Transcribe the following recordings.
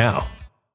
now.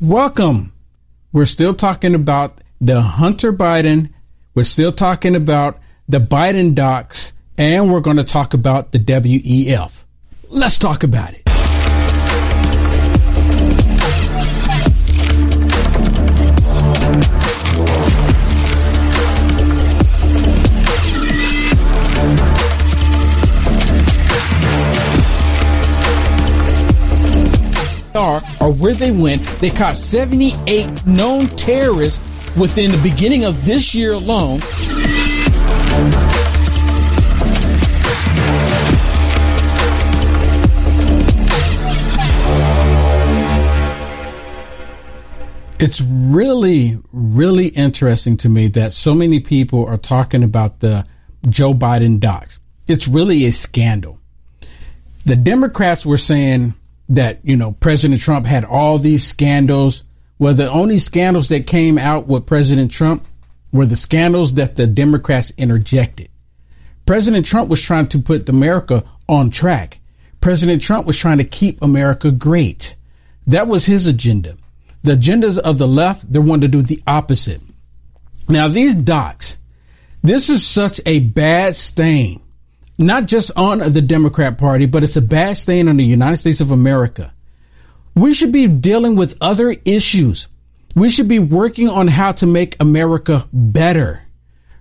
Welcome. We're still talking about the Hunter Biden. We're still talking about the Biden docs, and we're going to talk about the WEF. Let's talk about it. Or where they went, they caught 78 known terrorists within the beginning of this year alone. it's really, really interesting to me that so many people are talking about the Joe Biden docs. It's really a scandal. The Democrats were saying that, you know, President Trump had all these scandals. Well, the only scandals that came out with President Trump were the scandals that the Democrats interjected. President Trump was trying to put America on track. President Trump was trying to keep America great. That was his agenda. The agendas of the left, they wanted to do the opposite. Now, these docs, this is such a bad stain not just on the Democrat Party, but it's a bad stain on the United States of America. We should be dealing with other issues. We should be working on how to make America better,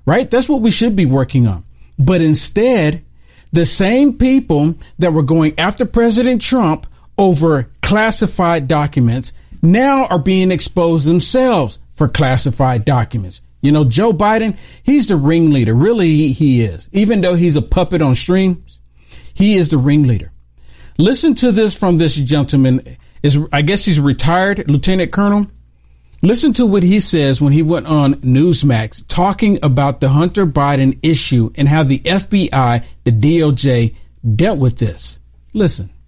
right? That's what we should be working on. But instead, the same people that were going after President Trump over classified documents now are being exposed themselves for classified documents. You know, Joe Biden, he's the ringleader. Really, he, he is. Even though he's a puppet on strings, he is the ringleader. Listen to this from this gentleman. Is I guess he's retired lieutenant colonel. Listen to what he says when he went on Newsmax talking about the Hunter Biden issue and how the FBI, the DOJ dealt with this. Listen.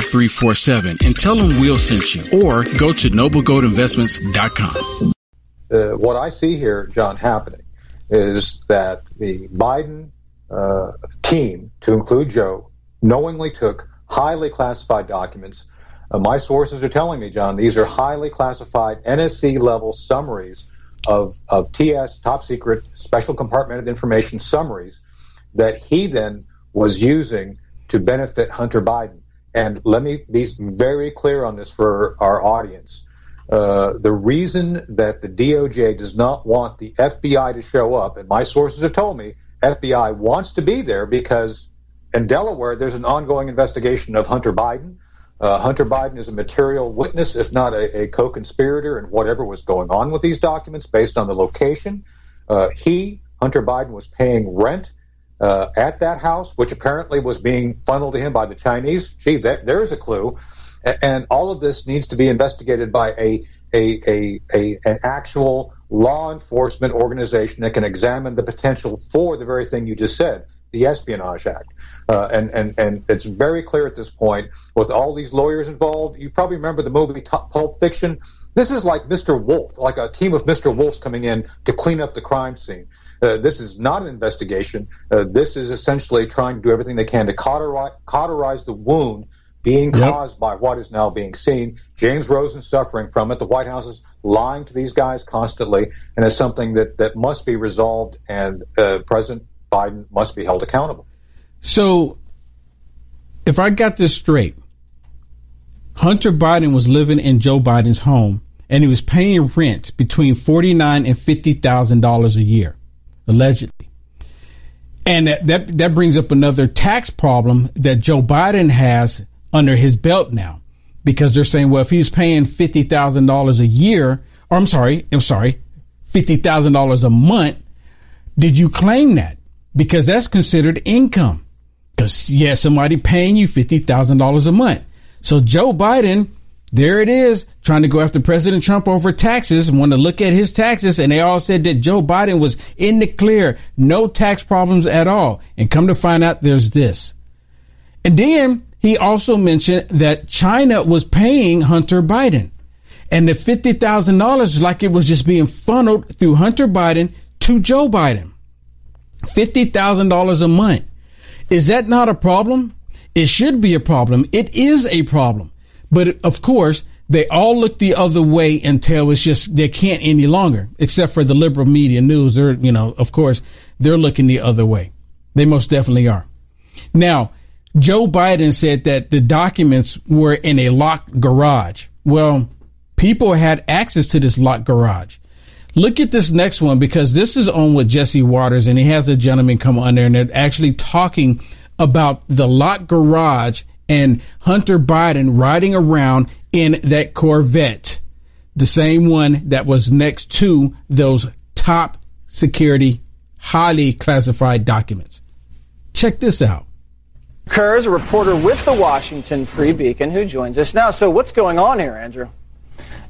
5347 and tell them Will sent you or go to noblegoldinvestments.com. Uh, what I see here, John, happening is that the Biden uh, team, to include Joe, knowingly took highly classified documents. Uh, my sources are telling me, John, these are highly classified NSC level summaries of, of TS, top secret, special compartmented information summaries that he then was using to benefit Hunter Biden. And let me be very clear on this for our audience. Uh, the reason that the DOJ does not want the FBI to show up, and my sources have told me FBI wants to be there because in Delaware there's an ongoing investigation of Hunter Biden. Uh, Hunter Biden is a material witness, if not a, a co-conspirator in whatever was going on with these documents based on the location. Uh, he, Hunter Biden, was paying rent uh, at that house, which apparently was being funneled to him by the Chinese. Gee, that, there's a clue. And all of this needs to be investigated by a, a, a, a, an actual law enforcement organization that can examine the potential for the very thing you just said, the Espionage Act. Uh, and, and, and it's very clear at this point, with all these lawyers involved, you probably remember the movie Pulp Fiction. This is like Mr. Wolf, like a team of Mr. Wolves coming in to clean up the crime scene. Uh, this is not an investigation. Uh, this is essentially trying to do everything they can to cauterize, cauterize the wound being yep. caused by what is now being seen. James Rosen suffering from it. The White House is lying to these guys constantly, and it's something that, that must be resolved, and uh, President Biden must be held accountable. So, if I got this straight, Hunter Biden was living in Joe Biden's home, and he was paying rent between forty nine and fifty thousand dollars a year allegedly. And that, that, that brings up another tax problem that Joe Biden has under his belt now, because they're saying, well, if he's paying fifty thousand dollars a year, or I'm sorry, I'm sorry, fifty thousand dollars a month, did you claim that? Because that's considered income. Because yeah, somebody paying you fifty thousand dollars a month. So Joe Biden there it is, trying to go after President Trump over taxes want to look at his taxes. And they all said that Joe Biden was in the clear, no tax problems at all. And come to find out there's this. And then he also mentioned that China was paying Hunter Biden. And the $50,000 is like it was just being funneled through Hunter Biden to Joe Biden. $50,000 a month. Is that not a problem? It should be a problem. It is a problem. But of course, they all look the other way until it's just they can't any longer, except for the liberal media news. They're, you know, of course, they're looking the other way. They most definitely are. Now, Joe Biden said that the documents were in a locked garage. Well, people had access to this locked garage. Look at this next one because this is on with Jesse Watters and he has a gentleman come on there and they're actually talking about the locked garage and Hunter Biden riding around in that Corvette, the same one that was next to those top security, highly classified documents. Check this out. Kurz, a reporter with the Washington Free Beacon, who joins us now. So, what's going on here, Andrew?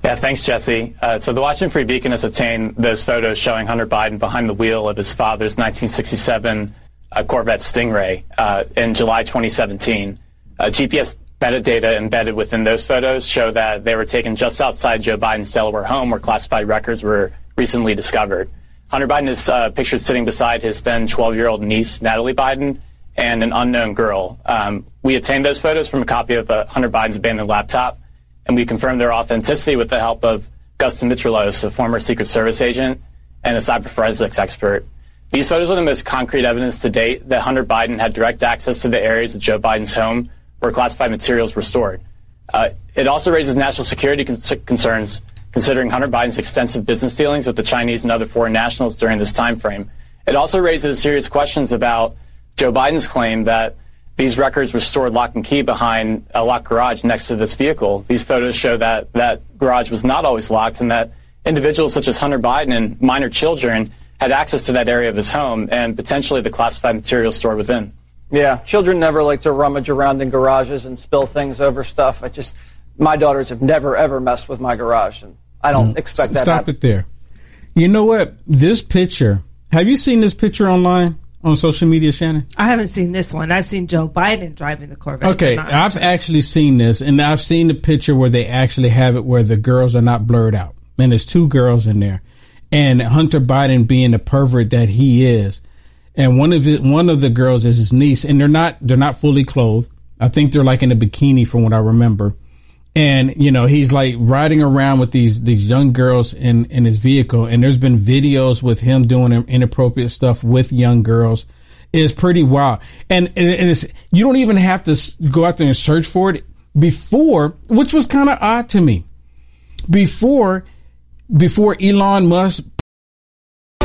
Yeah, thanks, Jesse. Uh, so the Washington Free Beacon has obtained those photos showing Hunter Biden behind the wheel of his father's 1967 uh, Corvette Stingray uh, in July 2017. Uh, GPS metadata embedded within those photos show that they were taken just outside Joe Biden's Delaware home where classified records were recently discovered. Hunter Biden is uh, pictured sitting beside his then 12-year-old niece, Natalie Biden, and an unknown girl. Um, we obtained those photos from a copy of uh, Hunter Biden's abandoned laptop and we confirmed their authenticity with the help of Gus Dimitrelis, a former Secret Service agent and a cyber forensics expert. These photos are the most concrete evidence to date that Hunter Biden had direct access to the areas of Joe Biden's home where classified materials were stored. Uh, it also raises national security con- concerns considering Hunter Biden's extensive business dealings with the Chinese and other foreign nationals during this time frame. It also raises serious questions about Joe Biden's claim that these records were stored lock and key behind a locked garage next to this vehicle. These photos show that that garage was not always locked and that individuals such as Hunter Biden and minor children had access to that area of his home and potentially the classified materials stored within. Yeah, children never like to rummage around in garages and spill things over stuff. I just, my daughters have never ever messed with my garage, and I don't mm. expect that. Stop it there. You know what? This picture. Have you seen this picture online? on social media, Shannon? I haven't seen this one. I've seen Joe Biden driving the Corvette. Okay, I've actually seen this, and I've seen the picture where they actually have it where the girls are not blurred out, and there's two girls in there, and Hunter Biden being the pervert that he is, and one of it, one of the girls is his niece, and they're not they're not fully clothed. I think they're like in a bikini from what I remember. And you know he's like riding around with these these young girls in in his vehicle and there's been videos with him doing inappropriate stuff with young girls. It's pretty wild. And and it's you don't even have to go out there and search for it. Before which was kind of odd to me before before Elon Musk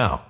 now.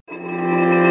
Thank you.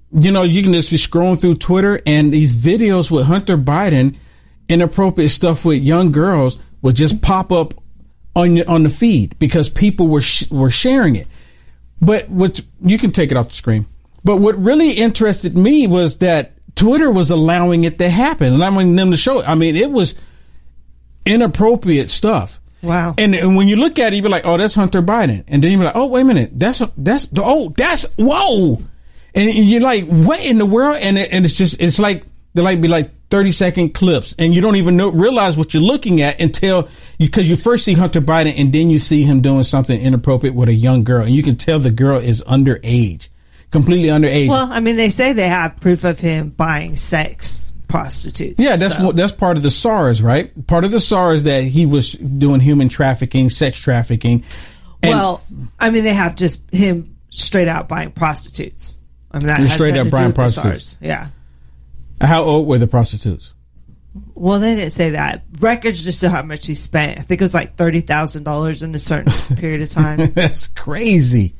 You know, you can just be scrolling through Twitter and these videos with Hunter Biden, inappropriate stuff with young girls would just pop up on on the feed because people were sh- were sharing it. But what you can take it off the screen. But what really interested me was that Twitter was allowing it to happen, allowing them to show it. I mean, it was inappropriate stuff. Wow. And, and when you look at it, you're like, oh, that's Hunter Biden. And then you're like, oh, wait a minute. That's, that's, oh, that's, whoa. And you're like, what in the world? And, it, and it's just, it's like, they like be like 30 second clips and you don't even know, realize what you're looking at until you, cause you first see Hunter Biden and then you see him doing something inappropriate with a young girl and you can tell the girl is underage, completely underage. Well, I mean, they say they have proof of him buying sex prostitutes. Yeah, that's so. what, that's part of the SARS, right? Part of the SARS that he was doing human trafficking, sex trafficking. Well, I mean, they have just him straight out buying prostitutes. I mean, that has straight up buying prostitutes. Yeah. How old were the prostitutes? Well, they didn't say that. Records just show how much he spent. I think it was like thirty thousand dollars in a certain period of time. That's crazy.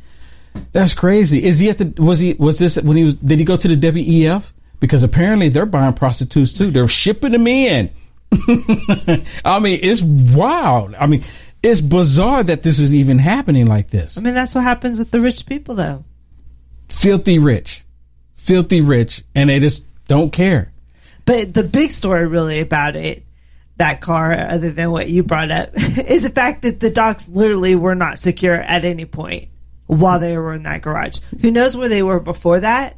That's crazy. Is he at the? Was he? Was this when he was? Did he go to the WEF? Because apparently they're buying prostitutes too. They're shipping them in. I mean, it's wild. I mean, it's bizarre that this is even happening like this. I mean, that's what happens with the rich people, though. Filthy rich, filthy rich, and they just don't care. But the big story, really, about it, that car, other than what you brought up, is the fact that the docs literally were not secure at any point while they were in that garage. Who knows where they were before that?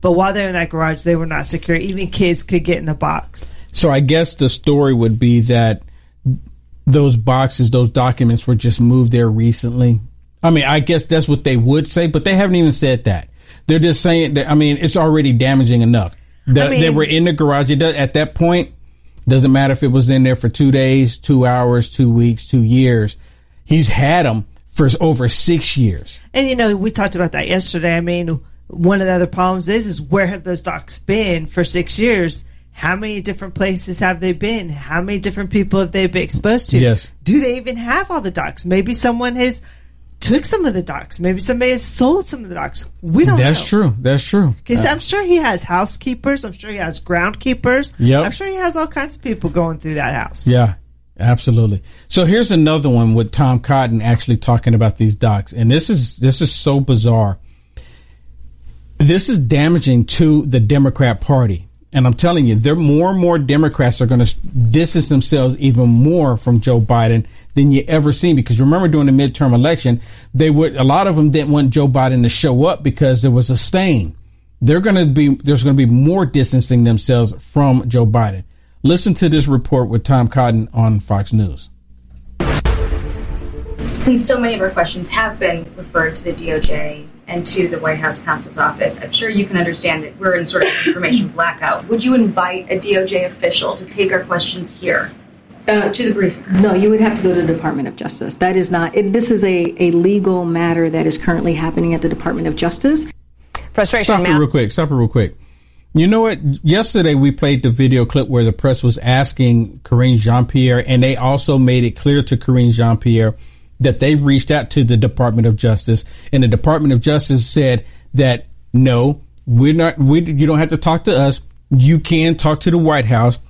But while they were in that garage, they were not secure. Even kids could get in the box. So I guess the story would be that those boxes, those documents were just moved there recently. I mean, I guess that's what they would say, but they haven't even said that. They're just saying that, I mean, it's already damaging enough. That I mean- they were in the garage. It does, at that point, doesn't matter if it was in there for two days, two hours, two weeks, two years. He's had them for over six years. And you know, we talked about that yesterday. I mean, one of the other problems is is where have those docs been for six years? How many different places have they been? How many different people have they been exposed to? Yes. Do they even have all the docs? Maybe someone has took some of the docs. Maybe somebody has sold some of the docs. We don't That's know. true. That's true. Because uh, I'm sure he has housekeepers. I'm sure he has groundkeepers. Yep. I'm sure he has all kinds of people going through that house. Yeah, absolutely. So here's another one with Tom Cotton actually talking about these docs, and this is this is so bizarre. This is damaging to the Democrat Party, and I'm telling you, there more and more Democrats are going to distance themselves even more from Joe Biden than you ever seen. Because remember, during the midterm election, they would a lot of them didn't want Joe Biden to show up because there was a stain. They're going to be there's going to be more distancing themselves from Joe Biden. Listen to this report with Tom Cotton on Fox News. Since so many of our questions have been referred to the DOJ and to the White House counsel's office, I'm sure you can understand that we're in sort of information blackout. Would you invite a DOJ official to take our questions here uh, to the briefing? No, you would have to go to the Department of Justice. That is not, it, this is a, a legal matter that is currently happening at the Department of Justice. Frustration Stop it real quick. Stop it real quick. You know what? Yesterday we played the video clip where the press was asking Karine Jean Pierre, and they also made it clear to Karine Jean Pierre that they reached out to the Department of Justice, and the Department of Justice said that no, we're not. We you don't have to talk to us. You can talk to the White House.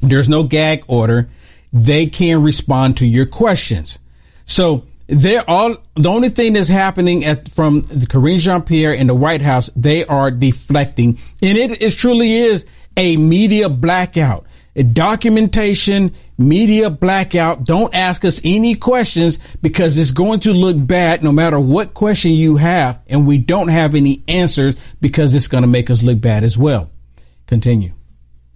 There's no gag order. They can respond to your questions. So They're all the only thing that's happening at from the Karine Jean Pierre in the White House. They are deflecting, and it, it truly is a media blackout. A documentation, media blackout. Don't ask us any questions because it's going to look bad no matter what question you have. And we don't have any answers because it's going to make us look bad as well. Continue.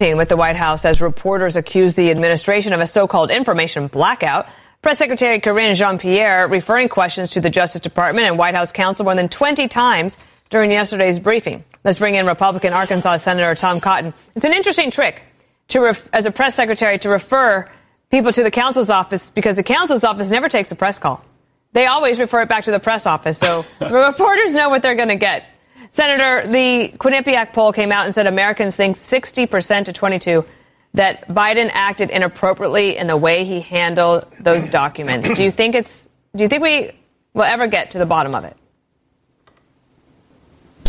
With the White House as reporters accuse the administration of a so-called information blackout. Press Secretary Karine Jean-Pierre referring questions to the Justice Department and White House counsel more than 20 times during yesterday's briefing. Let's bring in Republican Arkansas Senator Tom Cotton. It's an interesting trick to, ref- as a press secretary, to refer people to the counsel's office because the counsel's office never takes a press call. They always refer it back to the press office, so the reporters know what they're going to get. Senator, the Quinnipiac poll came out and said Americans think 60% to 22 that Biden acted inappropriately in the way he handled those documents. Do you think it's do you think we will ever get to the bottom of it?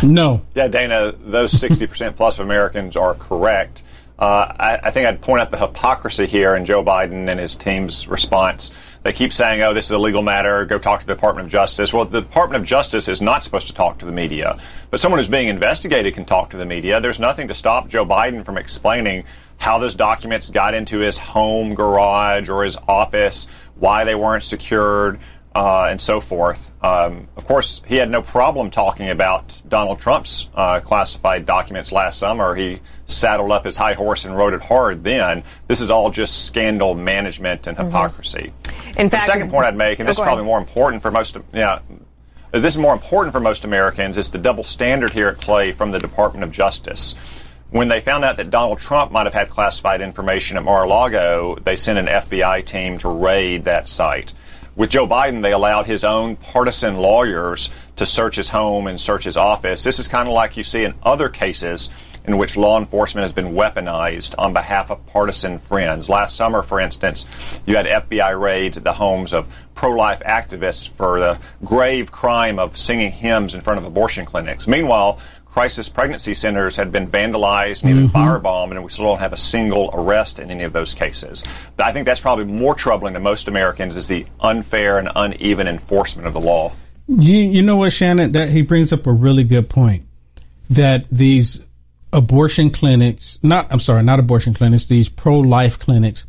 No. Yeah, Dana, those 60% plus of Americans are correct. Uh, I, I, think I'd point out the hypocrisy here in Joe Biden and his team's response. They keep saying, oh, this is a legal matter, go talk to the Department of Justice. Well, the Department of Justice is not supposed to talk to the media, but someone who's being investigated can talk to the media. There's nothing to stop Joe Biden from explaining how those documents got into his home garage or his office, why they weren't secured, uh, and so forth. Um, of course, he had no problem talking about Donald Trump's uh, classified documents last summer. He saddled up his high horse and rode it hard then. This is all just scandal management and mm-hmm. hypocrisy. Mm-hmm. In fact, the second point I'd make, and oh, this oh, is probably ahead. more important for most, yeah, this is more important for most Americans, is the double standard here at play from the Department of Justice. When they found out that Donald Trump might have had classified information at Mar-a-Lago, they sent an FBI team to raid that site. With Joe Biden, they allowed his own partisan lawyers to search his home and search his office. This is kind of like you see in other cases in which law enforcement has been weaponized on behalf of partisan friends. Last summer, for instance, you had FBI raids at the homes of pro life activists for the grave crime of singing hymns in front of abortion clinics. Meanwhile, crisis pregnancy centers had been vandalized and even mm-hmm. firebombed, and we still don't have a single arrest in any of those cases. But I think that's probably more troubling to most Americans is the unfair and uneven enforcement of the law. You, you know what, Shannon? That he brings up a really good point. That these abortion clinics, not I'm sorry, not abortion clinics, these pro-life clinics,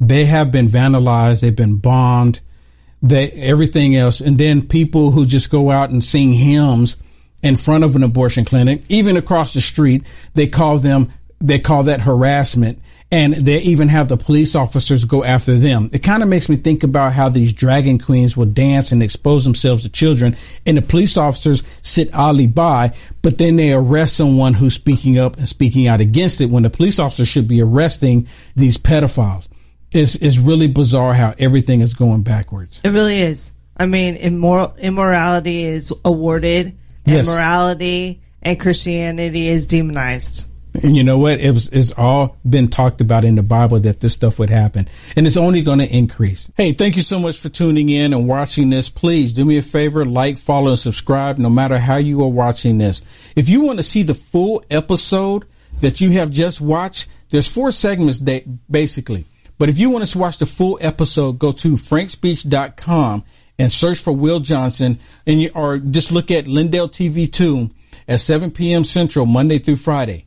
they have been vandalized, they've been bombed, they everything else, and then people who just go out and sing hymns in front of an abortion clinic, even across the street. They call them, they call that harassment. And they even have the police officers go after them. It kind of makes me think about how these dragon queens will dance and expose themselves to children, and the police officers sit idly by, but then they arrest someone who's speaking up and speaking out against it when the police officer should be arresting these pedophiles. It's, it's really bizarre how everything is going backwards. It really is. I mean, immoral, immorality is awarded yes. and morality and Christianity is demonized. And you know what? It was, it's all been talked about in the Bible that this stuff would happen. And it's only going to increase. Hey, thank you so much for tuning in and watching this. Please do me a favor, like, follow, and subscribe no matter how you are watching this. If you want to see the full episode that you have just watched, there's four segments that basically. But if you want to watch the full episode, go to frankspeech.com and search for Will Johnson, and you, or just look at Lindell TV two at 7 p.m. Central Monday through Friday.